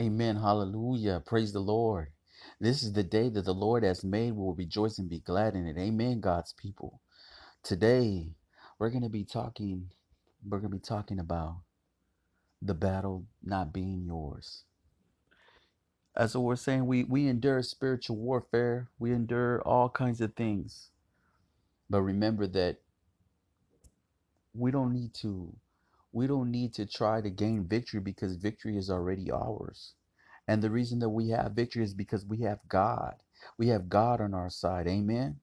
Amen. Hallelujah. Praise the Lord. This is the day that the Lord has made. We will rejoice and be glad in it. Amen, God's people. Today, we're going to be talking we're going to be talking about the battle not being yours. As we're saying, we we endure spiritual warfare. We endure all kinds of things. But remember that we don't need to we don't need to try to gain victory because victory is already ours. And the reason that we have victory is because we have God. We have God on our side. Amen.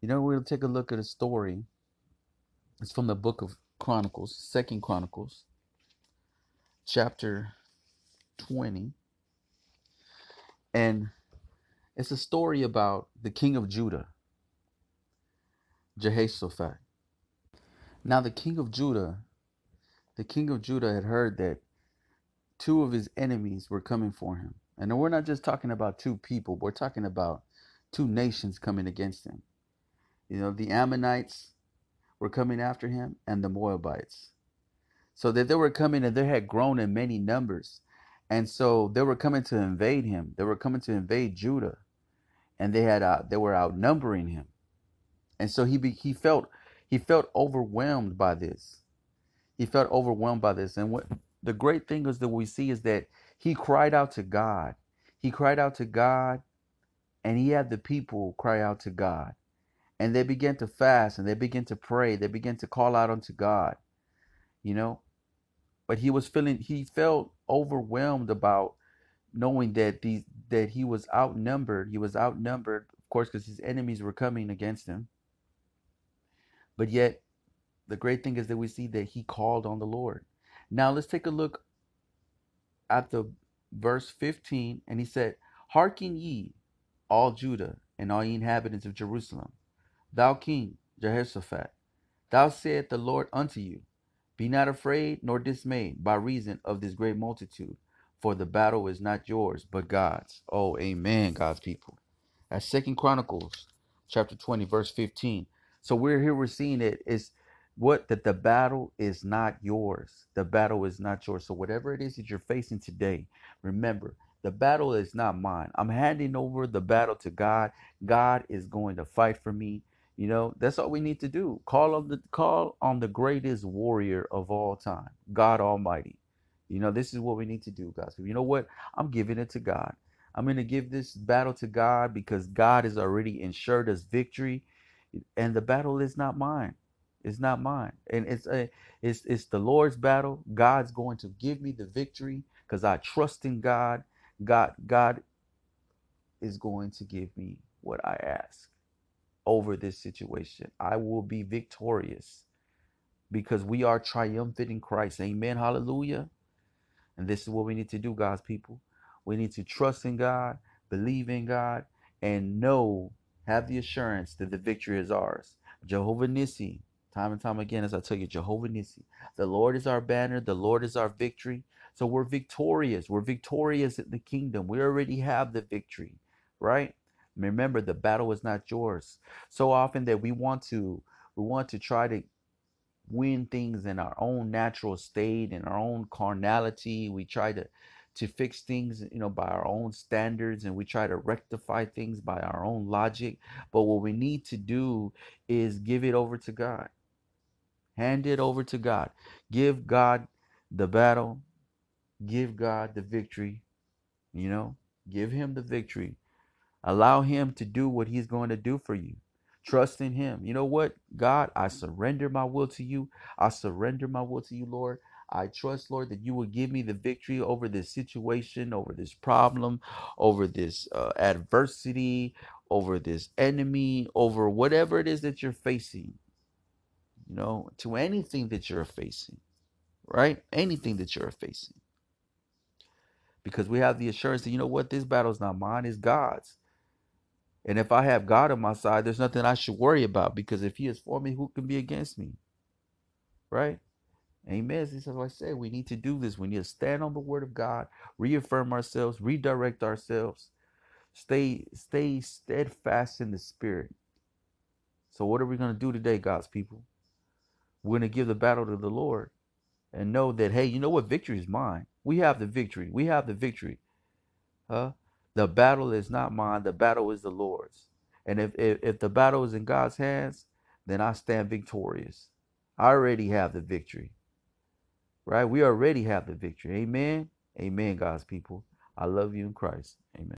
You know, we'll take a look at a story. It's from the book of Chronicles, Second Chronicles, chapter 20. And it's a story about the king of Judah, Jehoshaphat. Now the king of Judah, the king of Judah had heard that two of his enemies were coming for him. And we're not just talking about two people, we're talking about two nations coming against him. You know, the Ammonites were coming after him and the Moabites. So that they were coming and they had grown in many numbers. And so they were coming to invade him. They were coming to invade Judah. And they had uh, they were outnumbering him. And so he be, he felt he felt overwhelmed by this. He felt overwhelmed by this. And what the great thing is that we see is that he cried out to God. He cried out to God and he had the people cry out to God. And they began to fast and they began to pray. They began to call out unto God. You know? But he was feeling he felt overwhelmed about knowing that these that he was outnumbered. He was outnumbered, of course, because his enemies were coming against him. But yet the great thing is that we see that he called on the Lord. Now let's take a look at the verse 15, and he said, Hearken ye, all Judah, and all ye inhabitants of Jerusalem, thou king Jehoshaphat, thou saith the Lord unto you, Be not afraid nor dismayed by reason of this great multitude, for the battle is not yours, but God's. Oh, amen, God's people. That's Second Chronicles chapter 20, verse 15. So we're here, we're seeing it is what that the battle is not yours. The battle is not yours. So whatever it is that you're facing today, remember the battle is not mine. I'm handing over the battle to God. God is going to fight for me. You know, that's all we need to do. Call on the call on the greatest warrior of all time, God Almighty. You know, this is what we need to do, guys. You know what? I'm giving it to God. I'm going to give this battle to God because God has already ensured us victory, and the battle is not mine. It's not mine, and it's a it's it's the Lord's battle. God's going to give me the victory because I trust in God. God God is going to give me what I ask over this situation. I will be victorious because we are triumphant in Christ. Amen. Hallelujah. And this is what we need to do, God's people. We need to trust in God, believe in God, and know, have the assurance that the victory is ours. Jehovah Nissi, time and time again, as I tell you, Jehovah Nissi. The Lord is our banner, the Lord is our victory. So we're victorious. We're victorious in the kingdom. We already have the victory, right? Remember, the battle is not yours. So often that we want to, we want to try to win things in our own natural state, in our own carnality. We try to to fix things, you know, by our own standards, and we try to rectify things by our own logic. But what we need to do is give it over to God. Hand it over to God. Give God the battle. Give God the victory. You know, give Him the victory. Allow Him to do what He's going to do for you. Trust in Him. You know what? God, I surrender my will to you. I surrender my will to you, Lord. I trust, Lord, that you will give me the victory over this situation, over this problem, over this uh, adversity, over this enemy, over whatever it is that you're facing, you know, to anything that you're facing, right? Anything that you're facing. Because we have the assurance that, you know what, this battle is not mine, it's God's. And if I have God on my side, there's nothing I should worry about because if He is for me, who can be against me? Right? Amen. This is what I say. We need to do this. We need to stand on the word of God, reaffirm ourselves, redirect ourselves, stay, stay steadfast in the spirit. So what are we going to do today, God's people? We're going to give the battle to the Lord and know that, hey, you know what? Victory is mine. We have the victory. We have the victory. Huh? The battle is not mine. The battle is the Lord's. And if, if, if the battle is in God's hands, then I stand victorious. I already have the victory. Right? We already have the victory. Amen. Amen, God's people. I love you in Christ. Amen.